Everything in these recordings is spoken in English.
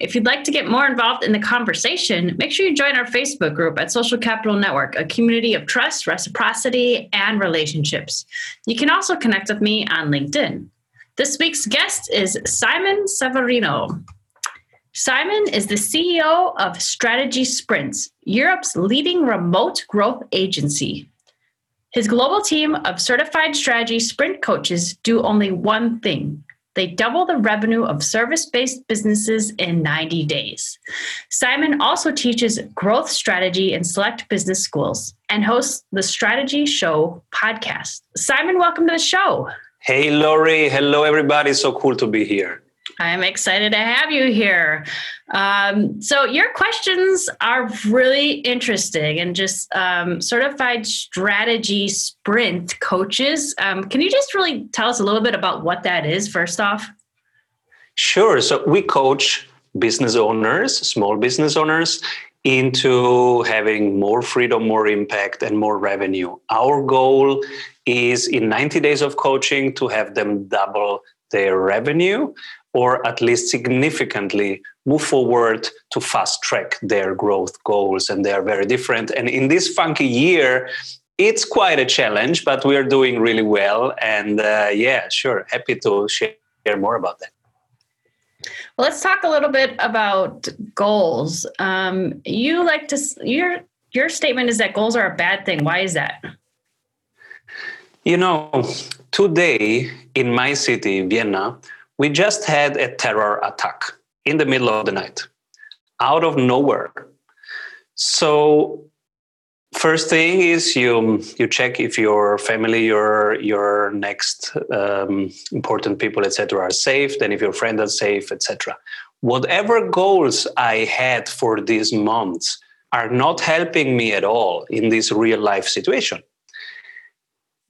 If you'd like to get more involved in the conversation, make sure you join our Facebook group at Social Capital Network, a community of trust, reciprocity, and relationships. You can also connect with me on LinkedIn. This week's guest is Simon Severino. Simon is the CEO of Strategy Sprints, Europe's leading remote growth agency. His global team of certified strategy sprint coaches do only one thing they double the revenue of service based businesses in 90 days. Simon also teaches growth strategy in select business schools and hosts the Strategy Show podcast. Simon, welcome to the show. Hey, Lori. Hello, everybody. So cool to be here. I'm excited to have you here. Um, so, your questions are really interesting and just um, certified strategy sprint coaches. Um, can you just really tell us a little bit about what that is, first off? Sure. So, we coach business owners, small business owners, into having more freedom, more impact, and more revenue. Our goal is in 90 days of coaching to have them double their revenue or at least significantly move forward to fast track their growth goals. And they are very different. And in this funky year, it's quite a challenge, but we're doing really well. And uh, yeah, sure, happy to share more about that. Well, let's talk a little bit about goals. Um, you like to your your statement is that goals are a bad thing. Why is that? You know, today in my city, Vienna, we just had a terror attack in the middle of the night, out of nowhere. So first thing is you you check if your family, your your next um, important people, etc., are safe. Then if your friend is safe, etc. Whatever goals I had for these months are not helping me at all in this real life situation.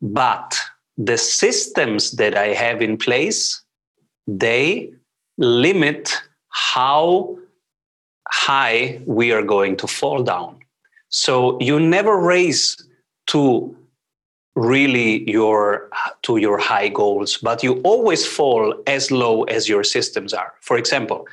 But the systems that I have in place they limit how high we are going to fall down. So you never raise to really your to your high goals, but you always fall as low as your systems are. For example,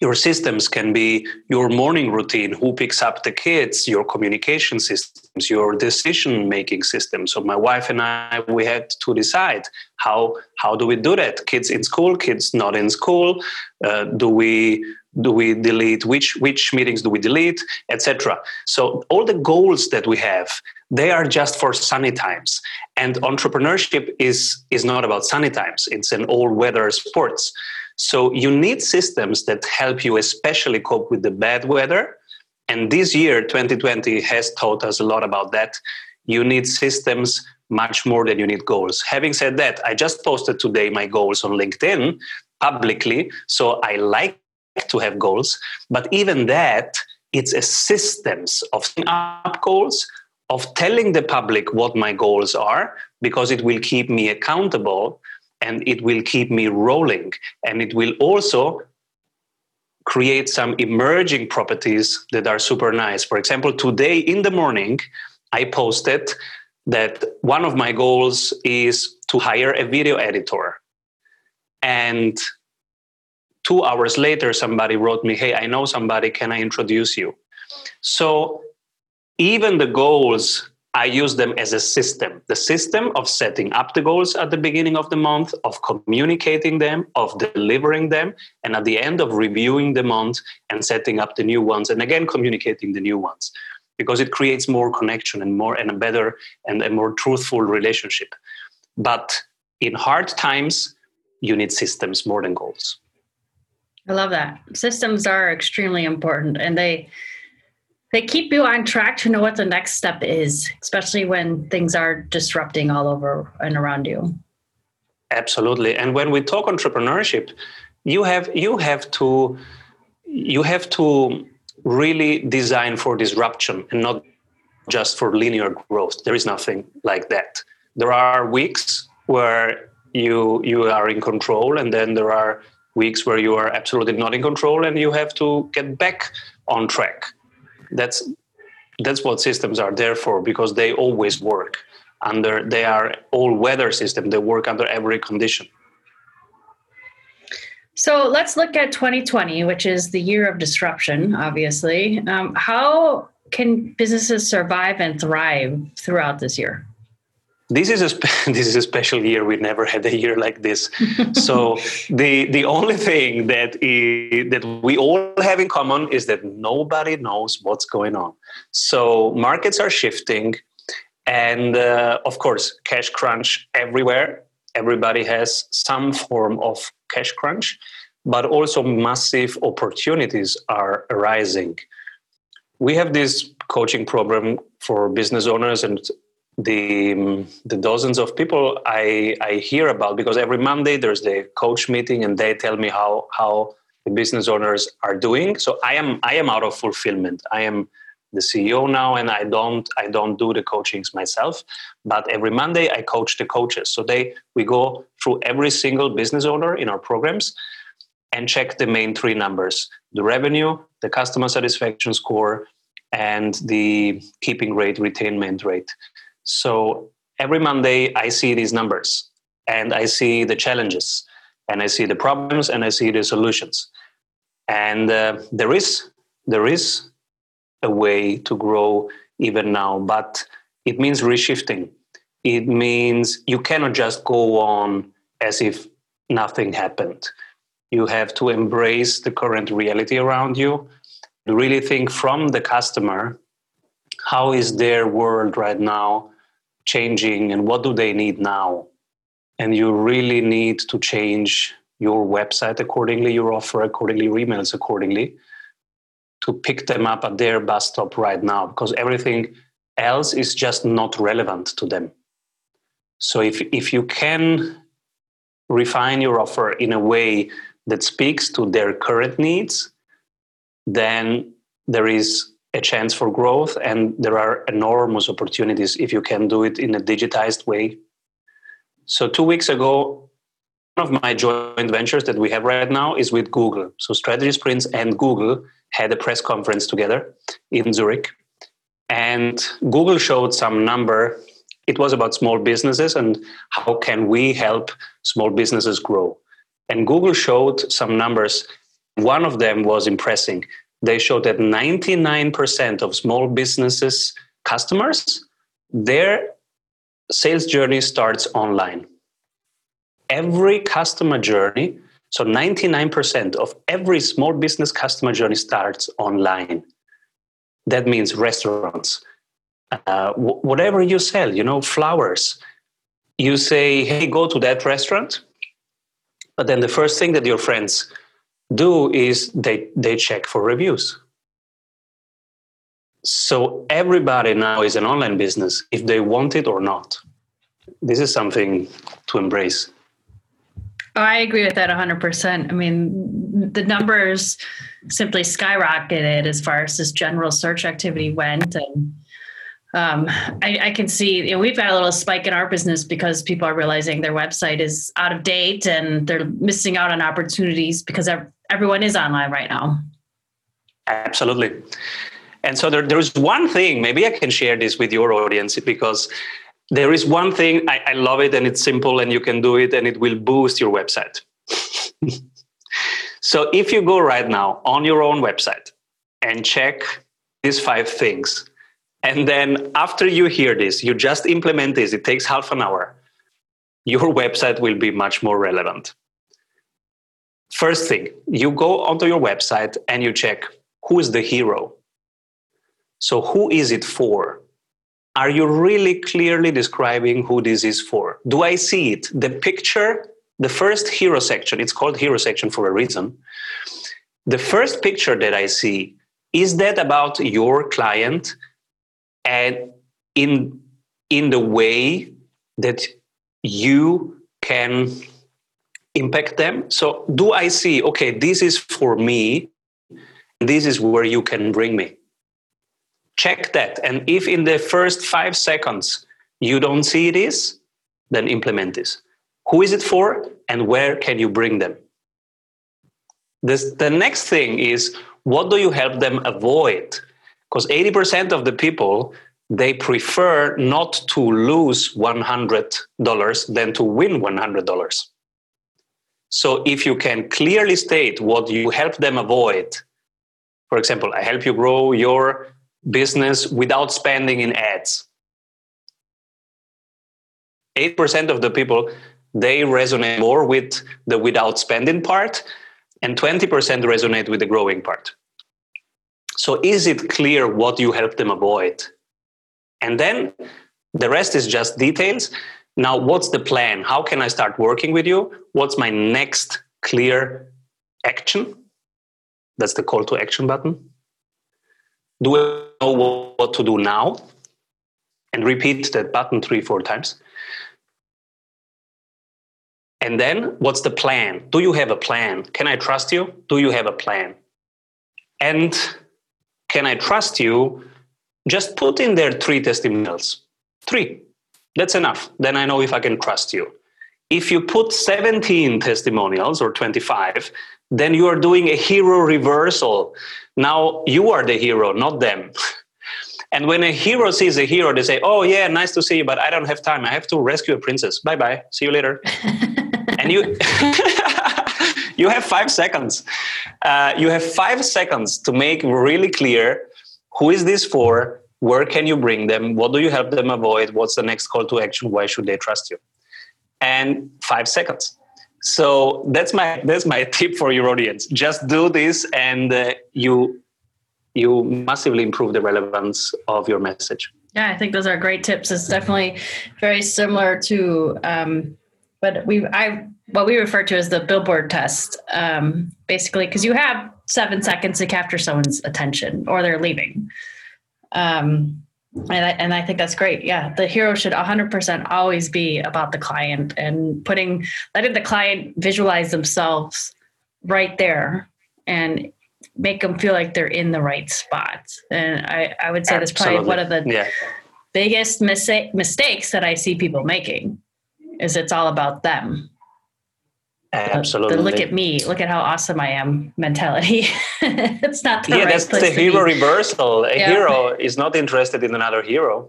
your systems can be your morning routine, who picks up the kids, your communication systems, your decision making systems. So my wife and I, we had to decide how how do we do that? Kids in school, kids not in school. Uh, do we do we delete which which meetings do we delete, etc. So all the goals that we have, they are just for sunny times. And entrepreneurship is is not about sunny times. It's an all weather sports. So you need systems that help you, especially cope with the bad weather. And this year, 2020, has taught us a lot about that. You need systems much more than you need goals. Having said that, I just posted today my goals on LinkedIn publicly. So I like to have goals. But even that, it's a systems of up goals, of telling the public what my goals are, because it will keep me accountable and it will keep me rolling. And it will also create some emerging properties that are super nice. For example, today in the morning, I posted that one of my goals is to hire a video editor. And two hours later, somebody wrote me, Hey, I know somebody, can I introduce you? So even the goals I use them as a system the system of setting up the goals at the beginning of the month, of communicating them, of delivering them, and at the end of reviewing the month and setting up the new ones, and again communicating the new ones. Because it creates more connection and more and a better and a more truthful relationship. But in hard times, you need systems more than goals. I love that. Systems are extremely important and they they keep you on track to know what the next step is, especially when things are disrupting all over and around you. Absolutely. And when we talk entrepreneurship, you have you have to you have to really design for disruption and not just for linear growth. There is nothing like that. There are weeks where you you are in control, and then there are weeks where you are absolutely not in control, and you have to get back on track. That's that's what systems are there for because they always work under they are all weather system they work under every condition. So let's look at 2020 which is the year of disruption obviously. Um, how can businesses survive and thrive throughout this year this is a this is a special year. We never had a year like this. so the the only thing that is, that we all have in common is that nobody knows what's going on. So markets are shifting, and uh, of course, cash crunch everywhere. Everybody has some form of cash crunch, but also massive opportunities are arising. We have this coaching program for business owners and the mm, the dozens of people I I hear about because every Monday there's the coach meeting and they tell me how how the business owners are doing. So I am I am out of fulfillment. I am the CEO now and I don't I don't do the coachings myself, but every Monday I coach the coaches. So they we go through every single business owner in our programs and check the main three numbers: the revenue, the customer satisfaction score, and the keeping rate, retainment rate. So every Monday, I see these numbers and I see the challenges and I see the problems and I see the solutions. And uh, there is there is a way to grow even now, but it means reshifting. It means you cannot just go on as if nothing happened. You have to embrace the current reality around you, really think from the customer how is their world right now changing and what do they need now? And you really need to change your website accordingly your offer accordingly your emails accordingly to pick them up at their bus stop right now because everything else is just not relevant to them. So if, if you can refine your offer in a way that speaks to their current needs then there is a chance for growth and there are enormous opportunities if you can do it in a digitized way. So two weeks ago one of my joint ventures that we have right now is with google. So strategy sprints and google had a press conference together in zurich and google showed some number. It was about small businesses and how can we help small businesses grow. And google showed some numbers. One of them was impressing they showed that 99% of small businesses customers their sales journey starts online. Every customer journey so 99% of every small business customer journey starts online. That means restaurants. Uh, w- whatever you sell you know flowers. You say hey go to that restaurant. But then the first thing that your friends do is they they check for reviews. So everybody now is an online business if they want it or not. This is something to embrace. Oh, i agree with that 100% i mean the numbers simply skyrocketed as far as this general search activity went. And um, I, I, can see you know, we've got a little spike in our business because people are realizing their website is out of date and they're missing out on opportunities because everyone is online right now. Absolutely. And so there, there's one thing, maybe I can share this with your audience because there is one thing, I, I love it and it's simple and you can do it and it will boost your website. so if you go right now on your own website and check these five things, and then after you hear this, you just implement this, it takes half an hour, your website will be much more relevant. First thing, you go onto your website and you check who is the hero. So, who is it for? Are you really clearly describing who this is for? Do I see it? The picture, the first hero section, it's called hero section for a reason. The first picture that I see, is that about your client and in in the way that you can impact them so do i see okay this is for me this is where you can bring me. Check that. And if in the first five seconds you don't see this, then implement this. Who is it for and where can you bring them? This, the next thing is what do you help them avoid? Because 80% of the people they prefer not to lose $100 than to win $100. So if you can clearly state what you help them avoid, for example, I help you grow your business without spending in ads. 8% of the people they resonate more with the without spending part and 20% resonate with the growing part. So is it clear what you help them avoid? And then the rest is just details. Now, what's the plan? How can I start working with you? What's my next clear action? That's the call to action button. Do I know what to do now? And repeat that button three, four times. And then what's the plan? Do you have a plan? Can I trust you? Do you have a plan? And can I trust you just put in there three testimonials. Three. That's enough. Then I know if I can trust you. If you put 17 testimonials or 25, then you are doing a hero reversal. Now you are the hero, not them. And when a hero sees a hero, they say, Oh, yeah, nice to see you, but I don't have time. I have to rescue a princess. Bye bye. See you later. and you. you have five seconds. Uh, you have five seconds to make really clear who is this for? Where can you bring them? What do you help them avoid? What's the next call to action? Why should they trust you? And five seconds. So that's my that's my tip for your audience. Just do this, and uh, you you massively improve the relevance of your message. Yeah, I think those are great tips. It's definitely very similar to um, what we I what we refer to as the billboard test. Um, basically, because you have seven seconds to capture someone's attention or they're leaving. Um, and I, and I think that's great. Yeah, the hero should 100% always be about the client and putting letting the client visualize themselves right there and make them feel like they're in the right spot. And I, I would say that's probably one of the yeah. biggest mistake, mistakes that I see people making is it's all about them Absolutely. The, the, look at me, look at how awesome I am mentality. it's not the yeah, right that's the hero be. reversal. A yeah. hero is not interested in another hero.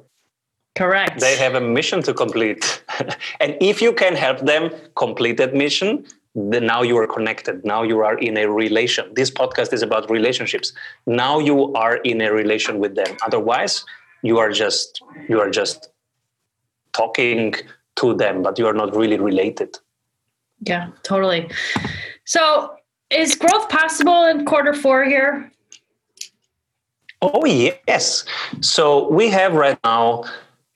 Correct. They have a mission to complete. and if you can help them complete that mission, then now you are connected. Now you are in a relation. This podcast is about relationships. Now you are in a relation with them. Otherwise, you are just you are just talking to them, but you are not really related. Yeah, totally. So, is growth possible in quarter four here? Oh, yes. So, we have right now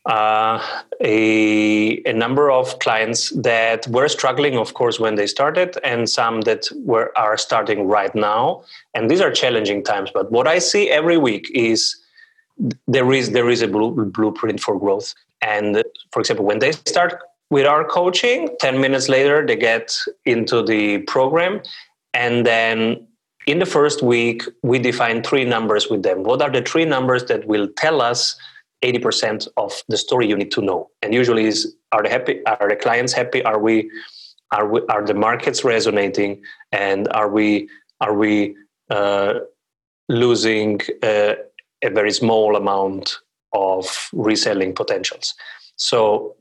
uh, a, a number of clients that were struggling, of course, when they started, and some that were are starting right now. And these are challenging times. But what I see every week is there is there is a blueprint for growth. And for example, when they start with our coaching 10 minutes later they get into the program. And then in the first week we define three numbers with them. What are the three numbers that will tell us 80% of the story you need to know? And usually is are the happy are the clients happy? Are we are we are the markets resonating? And are we are we uh, losing uh, a very small amount of reselling potentials? So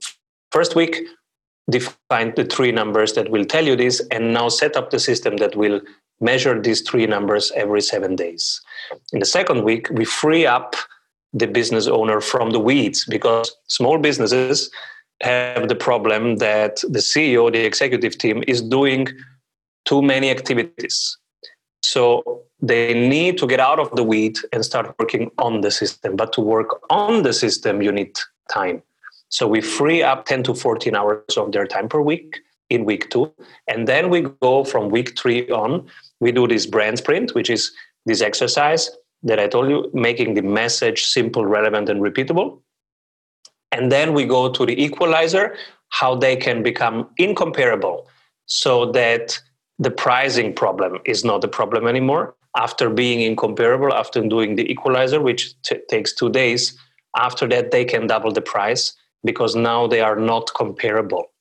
First week, define the three numbers that will tell you this, and now set up the system that will measure these three numbers every seven days. In the second week, we free up the business owner from the weeds because small businesses have the problem that the CEO, the executive team, is doing too many activities. So they need to get out of the weed and start working on the system. But to work on the system, you need time. So we free up 10 to 14 hours of their time per week in week two. And then we go from week three on, we do this brand sprint, which is this exercise that I told you, making the message simple, relevant, and repeatable. And then we go to the equalizer, how they can become incomparable so that the pricing problem is not the problem anymore. after being incomparable, after doing the equalizer, which t- takes two days, after that they can double the price because now they are not comparable.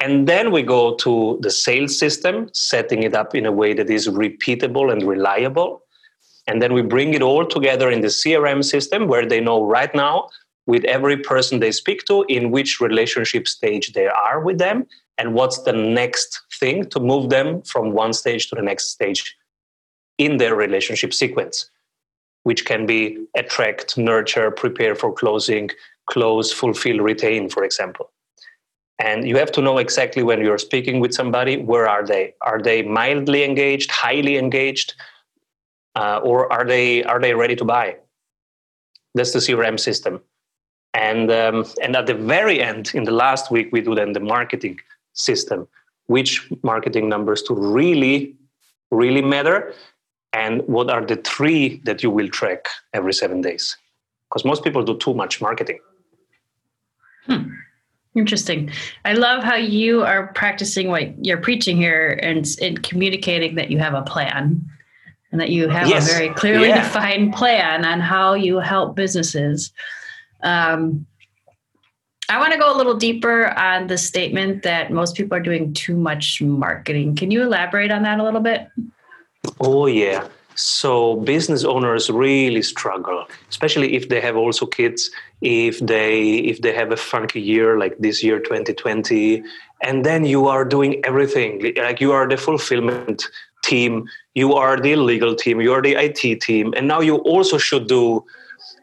And then we go to the sales system, setting it up in a way that is repeatable and reliable. And then we bring it all together in the CRM system where they know right now with every person they speak to in which relationship stage they are with them and what's the next thing to move them from one stage to the next stage in their relationship sequence, which can be attract, nurture, prepare for closing, close, fulfill, retain, for example. And you have to know exactly when you're speaking with somebody, where are they? Are they mildly engaged, highly engaged, uh, or are they are they ready to buy? That's the CRM system. And um, and at the very end, in the last week, we do then the marketing system, which marketing numbers to really, really matter, and what are the three that you will track every seven days? Because most people do too much marketing. Hmm. Interesting. I love how you are practicing what you're preaching here and, and communicating that you have a plan and that you have yes. a very clearly yeah. defined plan on how you help businesses. Um, I want to go a little deeper on the statement that most people are doing too much marketing. Can you elaborate on that a little bit? Oh, yeah. So business owners really struggle, especially if they have also kids, if they if they have a funky year like this year 2020, and then you are doing everything. Like you are the fulfillment team, you are the legal team, you are the IT team, and now you also should do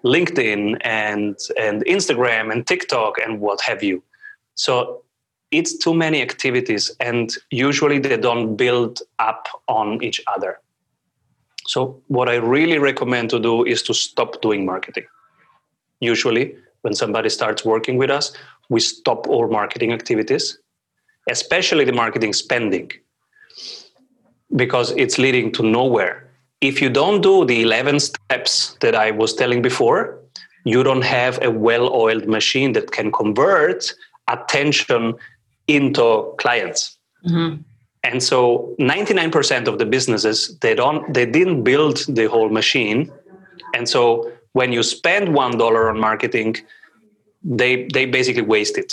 LinkedIn and and Instagram and TikTok and what have you. So it's too many activities and usually they don't build up on each other so, what I really recommend to do is to stop doing marketing. Usually, when somebody starts working with us, we stop all marketing activities, especially the marketing spending, because it's leading to nowhere. If you don't do the 11 steps that I was telling before, you don't have a well oiled machine that can convert attention into clients. Mm-hmm and so 99% of the businesses they don't they didn't build the whole machine and so when you spend one dollar on marketing they they basically waste it.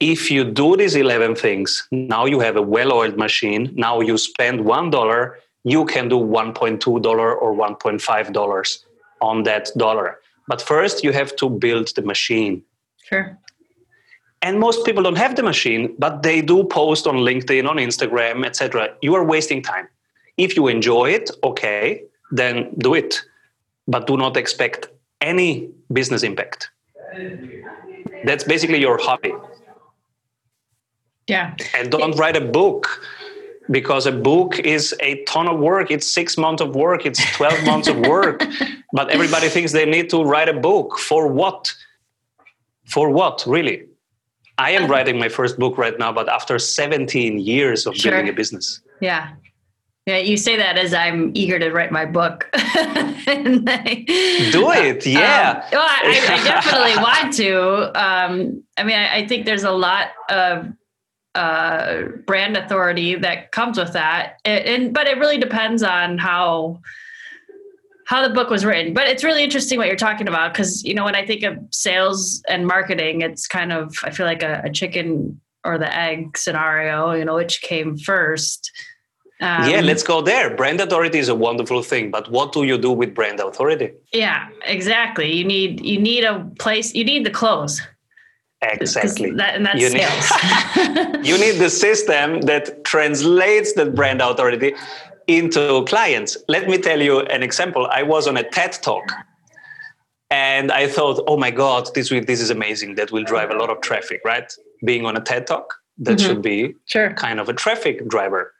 If you do these 11 things now you have a well-oiled machine now you spend one dollar you can do 1.2 dollar or 1.5 dollars on that dollar. But first you have to build the machine. Sure. And most people don't have the machine but they do post on linkedin on instagram etc you are wasting time. If you enjoy it okay then do it but do not expect any business impact. That's basically your hobby. Yeah. And don't write a book because a book is a ton of work. It's six months of work. It's 12 months of work. But everybody thinks they need to write a book. For what? For what really? I am uh, writing my first book right now, but after 17 years of sure. building a business. Yeah. Yeah, you say that as I'm eager to write my book. I, Do it, um, yeah. Um, well, I, I, definitely want to. Um, I mean, I, I, think there's a lot of uh, brand authority that comes with that, and, and but it really depends on how how the book was written. But it's really interesting what you're talking about because you know when I think of sales and marketing, it's kind of I feel like a, a chicken or the egg scenario. You know, which came first. Um, yeah, let's go there. Brand authority is a wonderful thing, but what do you do with brand authority? Yeah, exactly. You need you need a place. You need the clothes. Exactly. That, and that's you sales. Need, you need the system that translates that brand authority into clients. Let me tell you an example. I was on a TED talk and I thought, oh my God, this, will, this is amazing. That will drive a lot of traffic, right? Being on a TED talk, that mm-hmm. should be sure. kind of a traffic driver.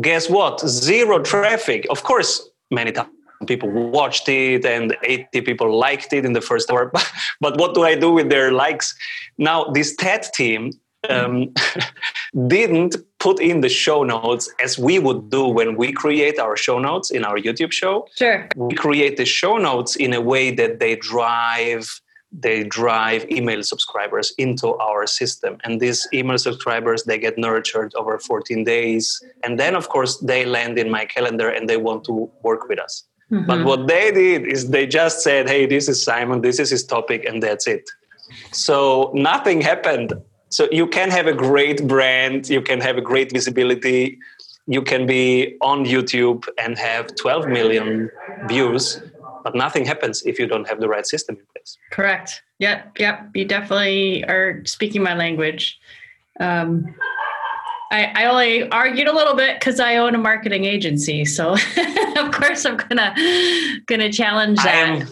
Guess what? Zero traffic. Of course, many times people watched it and 80 people liked it in the first hour. but what do I do with their likes? Now, this TED team um, didn't put in the show notes as we would do when we create our show notes in our YouTube show. Sure. We create the show notes in a way that they drive they drive email subscribers into our system. And these email subscribers they get nurtured over 14 days. And then of course they land in my calendar and they want to work with us. Mm-hmm. but what they did is they just said hey this is simon. This is his topic and that's it. So nothing happened. So you can have a great brand. You can have a great visibility. You can be on youtube and have 12 million views but nothing happens if you don't have the right system in place correct yep yep you definitely are speaking my language um, I, I only argued a little bit because I own a marketing agency, so of course I'm gonna gonna challenge that.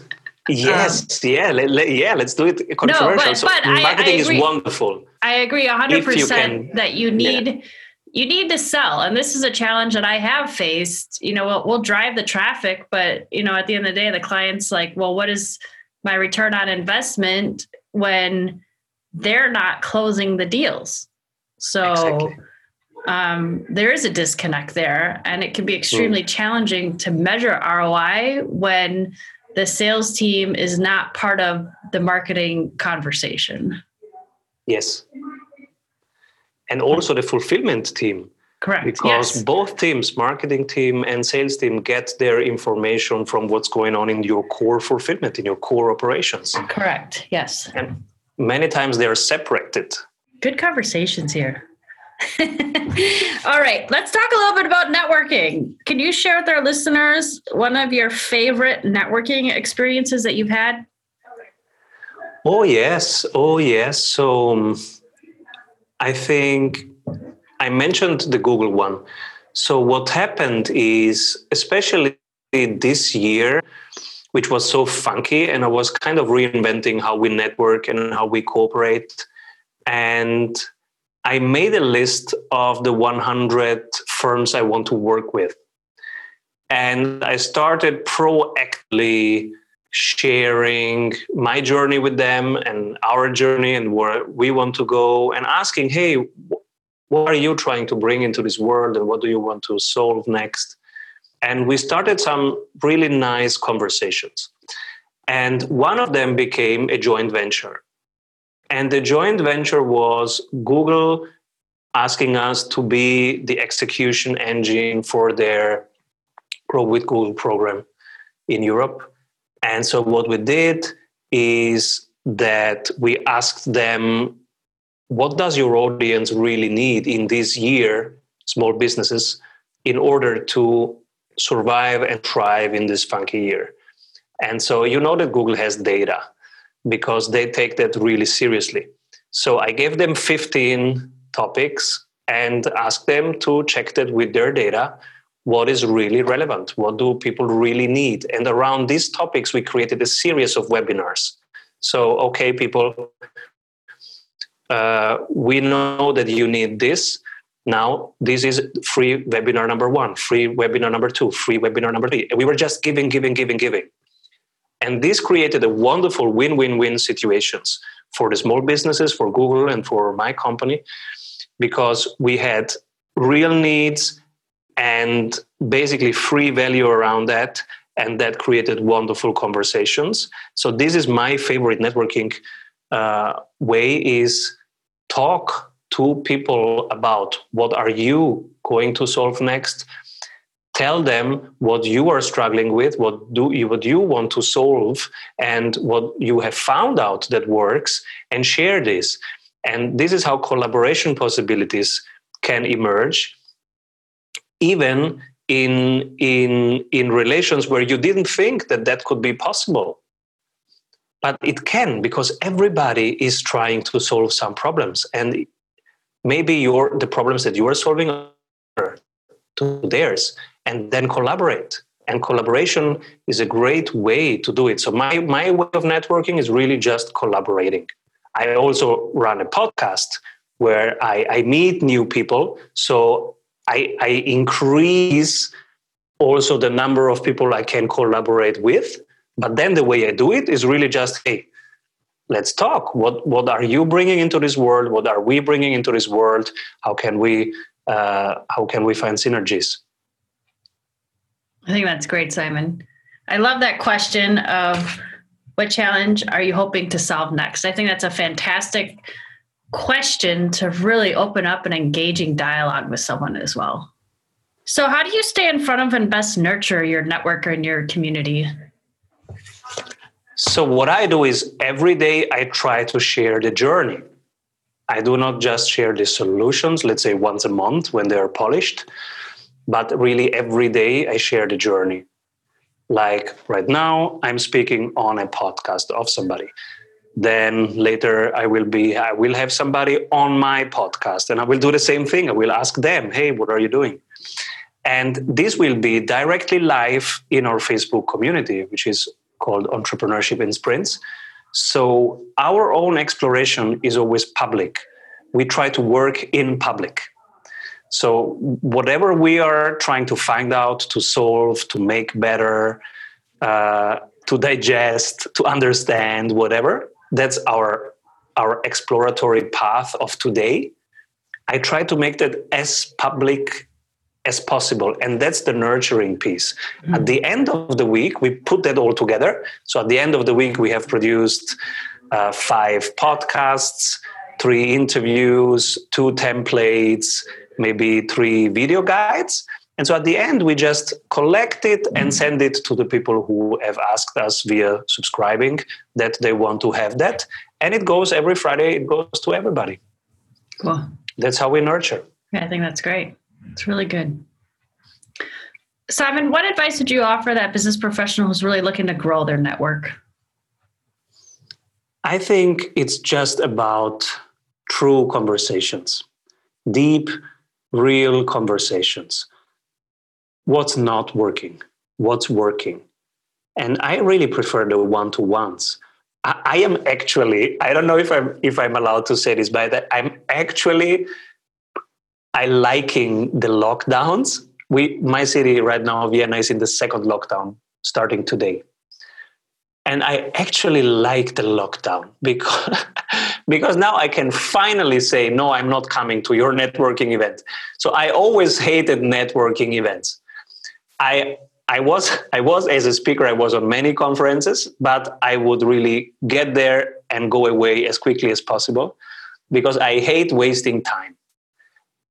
yes, um, yeah, let, let, yeah. Let's do it controversial. No, but, so but marketing I, I is wonderful. I agree hundred percent that you need. Yeah you need to sell. And this is a challenge that i have faced. You know we'll, we'll, drive the traffic but you know at the end of the day the client's like well what is my return on investment when they're not closing the deals? So exactly. um, there is a disconnect there and it can be extremely mm. challenging to measure roi when the sales team is not part of the marketing conversation. Yes and also the fulfillment team. Correct. Because yes. both teams, marketing team and sales team, get their information from what's going on in your core fulfillment, in your core operations. Correct. Yes. And many times they are separated. Good conversations here. All right, let's talk a little bit about networking. Can you share with our listeners one of your favorite networking experiences that you've had? Oh, yes. Oh, yes. So, um, I think I mentioned the Google one. So what happened is, especially this year, which was so funky, and I was kind of reinventing how we network and how we cooperate. And I made a list of the 100 firms I want to work with. And I started proactively sharing my journey with them and our journey and where we want to go and asking hey what are you trying to bring into this world and what do you want to solve next? And we started some really nice conversations. And one of them became a joint venture. And the joint venture was google asking us to be the execution engine for their grow with google program in europe and so what we did is that we asked them, what does your audience really need in this year, small businesses, in order to survive and thrive in this funky year? And so you know that Google has data because they take that really seriously. So I gave them 15 topics and asked them to check that with their data what is really relevant what do people really need? And around these topics we created a series of webinars. So okay people uh, we know that you need this. Now this is free webinar number one free webinar number two free webinar number three. And we were just giving giving giving giving. And this created a wonderful win-win-win situations for the small businesses for google and for my company because we had real needs and basically free value around that and that created wonderful conversations. So this is my favorite networking uh, way is talk to people about what are you going to solve next. Tell them what you are struggling with what do you what you want to solve and what you have found out that works and share this. And this is how collaboration possibilities can emerge even in in in relations where you didn't think that that could be possible. But it can because everybody is trying to solve some problems. And maybe your the problems that you are solving are to theirs. And then collaborate. And collaboration is a great way to do it. So my my way of networking is really just collaborating. I also run a podcast where i, I meet new people. So I, I increase also the number of people I can collaborate with. But then the way I do it is really just, hey, let's talk. What what are you bringing into this world? What are we bringing into this world? How can we uh, how can we find synergies? I think that's great, Simon. I love that question of What challenge are you hoping to solve next? I think that's a fantastic question to really open up an engaging dialogue with someone as well. So, how do you stay in front of and best nurture your network and your community? So, what I do is every day I try to share the journey. I do not just share the solutions, let's say once a month when they are polished, but really every day I share the journey. Like right now, I'm speaking on a podcast of somebody. Then later, I will be, I will have somebody on my podcast, and I will do the same thing. I will ask them, "Hey, what are you doing?" And this will be directly live in our Facebook community, which is called Entrepreneurship in Sprints. So our own exploration is always public. We try to work in public. So whatever we are trying to find out, to solve, to make better, uh, to digest, to understand, whatever, that's our our exploratory path of today. I try to make that as public as possible. And that's the nurturing piece. Mm-hmm. At the end of the week, we put that all together. So at the end of the week, we have produced uh, five podcasts, three interviews, two templates, maybe three video guides. And so at the end, we just collect it and mm-hmm. send it to the people who have asked us via subscribing that they want to have that. And it goes every Friday, it goes to everybody. Cool. That's how we nurture. Yeah, I think that's great. It's really good. Simon, what advice would you offer that business professional who's really looking to grow their network? I think it's just about true conversations, deep, real conversations. What's not working? What's working? And I really prefer the one to ones. I, am actually, I don't know if I'm if I'm allowed to say this, but I'm actually I liking the lockdowns. We, my city right now, Vienna, is in the second lockdown starting today. And I actually like the lockdown because, because now I can finally say, no, I'm not coming to your networking event. So I always hated networking events. I, I was, I was as a speaker, I was on many conferences, but I would really get there and go away as quickly as possible because I hate wasting time.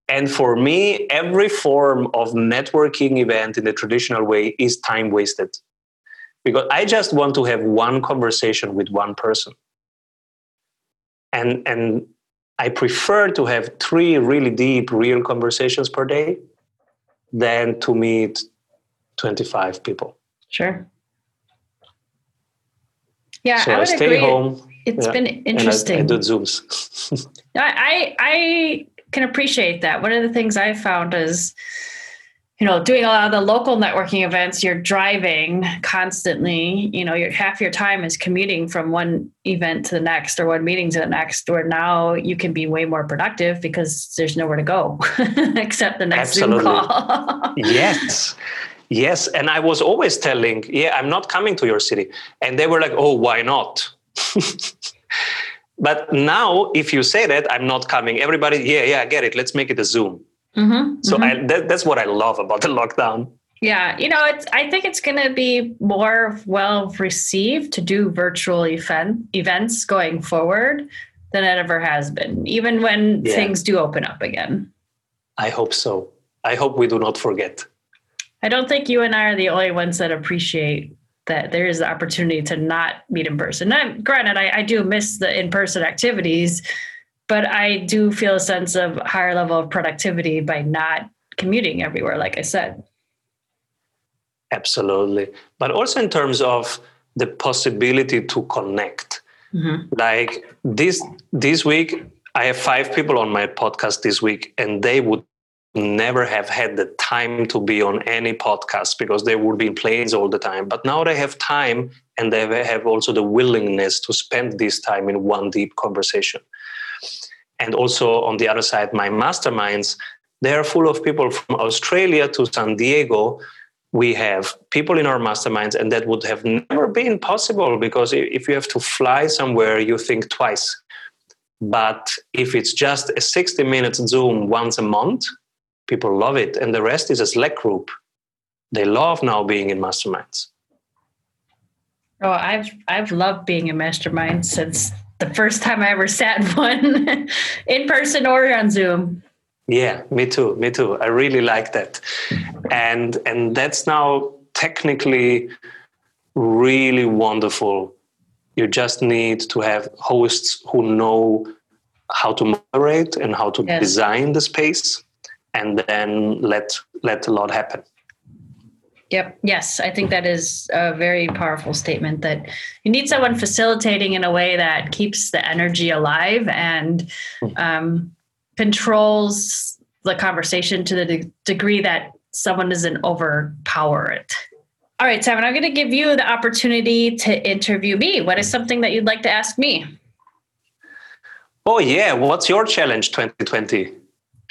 And for me, every form of networking event in the traditional way is time wasted. Because I just want to have one conversation with one person. And, and I prefer to have three really deep, real conversations per day than to meet 25 people. Sure. Yeah, so I, I stay agree. home. It's yeah, been interesting. I, I do Zooms. I, I can appreciate that. One of the things I found is, you know, doing a lot of the local networking events, you're driving constantly. You know, your half your time is commuting from one event to the next or one meeting to the next. Where now you can be way more productive because there's nowhere to go except the next Absolutely. Zoom call. yes. Yes. And I was always telling, yeah, I'm not coming to your city. And they were like, oh, why not? But now, if you say that, I'm not coming. Everybody, yeah, yeah, I get it. Let's make it a Zoom. Mm-hmm, so mm-hmm. I, that, that's what I love about the lockdown. Yeah, you know, it's. I think it's going to be more well received to do virtual event events going forward than it ever has been, even when yeah. things do open up again. I hope so. I hope we do not forget. I don't think you and I are the only ones that appreciate that there is the opportunity to not meet in person. Now, granted, I, I do miss the in person activities, but I do feel a sense of higher level of productivity by not commuting everywhere, like I said. Absolutely. But also in terms of the possibility to connect. Mm-hmm. Like this this week, I have five people on my podcast this week, and they would never have had the time to be on any podcast because they would be in planes all the time. But now they have time and they have also the willingness to spend this time in one deep conversation. And also on the other side, my masterminds, they are full of people from Australia to San Diego. We have people in our masterminds, and that would have never been possible because if you have to fly somewhere, you think twice. But if it's just a 60 minutes Zoom once a month, people love it and the rest is a slack group they love now being in masterminds Oh, I've I've loved being a mastermind since the first time I ever sat in one in person or on Zoom. Yeah, me too. Me too. I really like that. And and that's now technically really wonderful. You just need to have hosts who know how to moderate and how to yes. design the space and then let let a lot happen. Yep. Yes, I think that is a very powerful statement that you need someone facilitating in a way that keeps the energy alive and hmm. um, controls the conversation to the de- degree that someone doesn't overpower it. All right, Simon, I'm going to give you the opportunity to interview me. What is something that you'd like to ask me? Oh, yeah. What's your challenge 2020?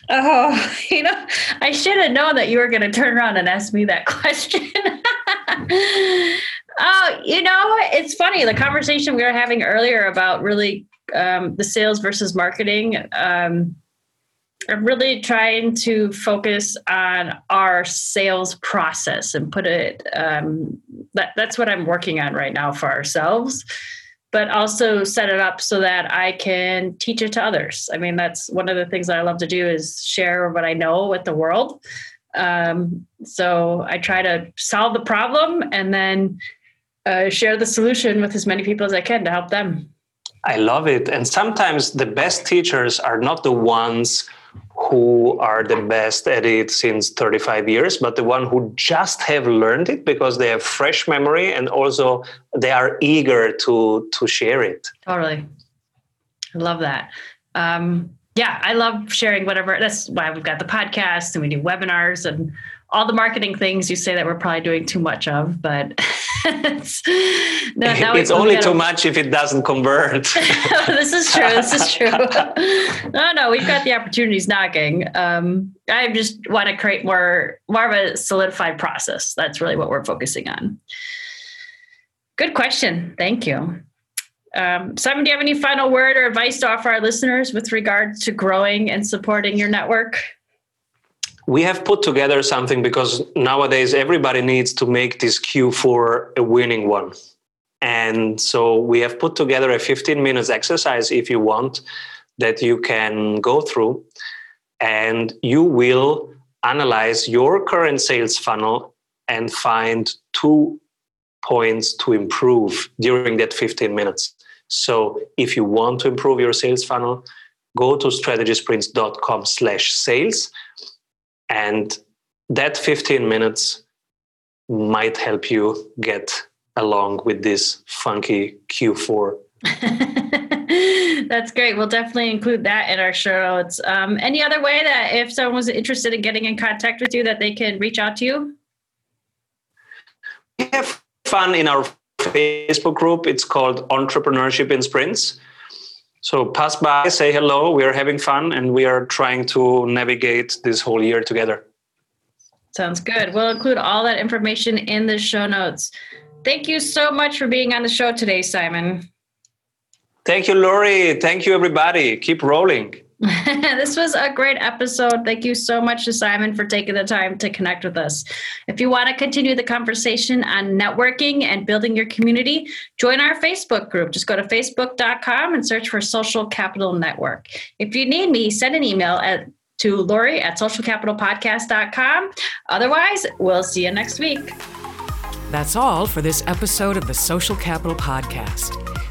Oh, you know, I should have known that you were going to turn around and ask me that question. oh, you know, it's funny. The conversation we were having earlier about really um, the sales versus marketing. Um, I'm really trying to focus on our sales process and put it. Um, that, that's what I'm working on right now for ourselves but also set it up so that I can teach it to others. I mean, that's one of the things that I love to do is share what I know with the world. Um, so I try to solve the problem and then uh, share the solution with as many people as I can to help them. I love it. And sometimes the best teachers are not the ones who are the best at it since 35 years but the one who just have learned it because they have fresh memory and also they are eager to to share it. Totally. I love that. Um, yeah i love sharing whatever that's why we've got the podcast and we do webinars and all the marketing things you say that we're probably doing too much of, but it's, no, it's only too much if it doesn't convert. this is true. This is true. no, no, we've got the opportunities knocking. Um, I just want to create more, more of a solidified process. That's really what we're focusing on. Good question. Thank you. Um, Simon, do you have any final word or advice to offer our listeners with regard to growing and supporting your network? We have put together something because nowadays everybody needs to make this Q4 a winning one. And so we have put together a 15 minutes exercise if you want that you can go through and you will analyze your current sales funnel and find two points to improve during that 15 minutes. So if you want to improve your sales funnel, go to strategysprints.com slash sales and that 15 minutes might help you get along with this funky Q4. That's great. We'll definitely include that in our show notes. Um, any other way that if someone was interested in getting in contact with you, that they can reach out to you? We have fun in our Facebook group. It's called Entrepreneurship in Sprints. So pass by, say hello. We are having fun and we are trying to navigate this whole year together. Sounds good. We'll include all that information in the show notes. Thank you so much for being on the show today, Simon. Thank you, Lori. Thank you, everybody. Keep rolling. this was a great episode. Thank you so much to Simon for taking the time to connect with us. If you want to continue the conversation on networking and building your community, join our Facebook group. Just go to facebook.com and search for Social Capital Network. If you need me, send an email at to Lori at socialcapitalpodcast.com. Otherwise, we'll see you next week. That's all for this episode of the Social Capital Podcast.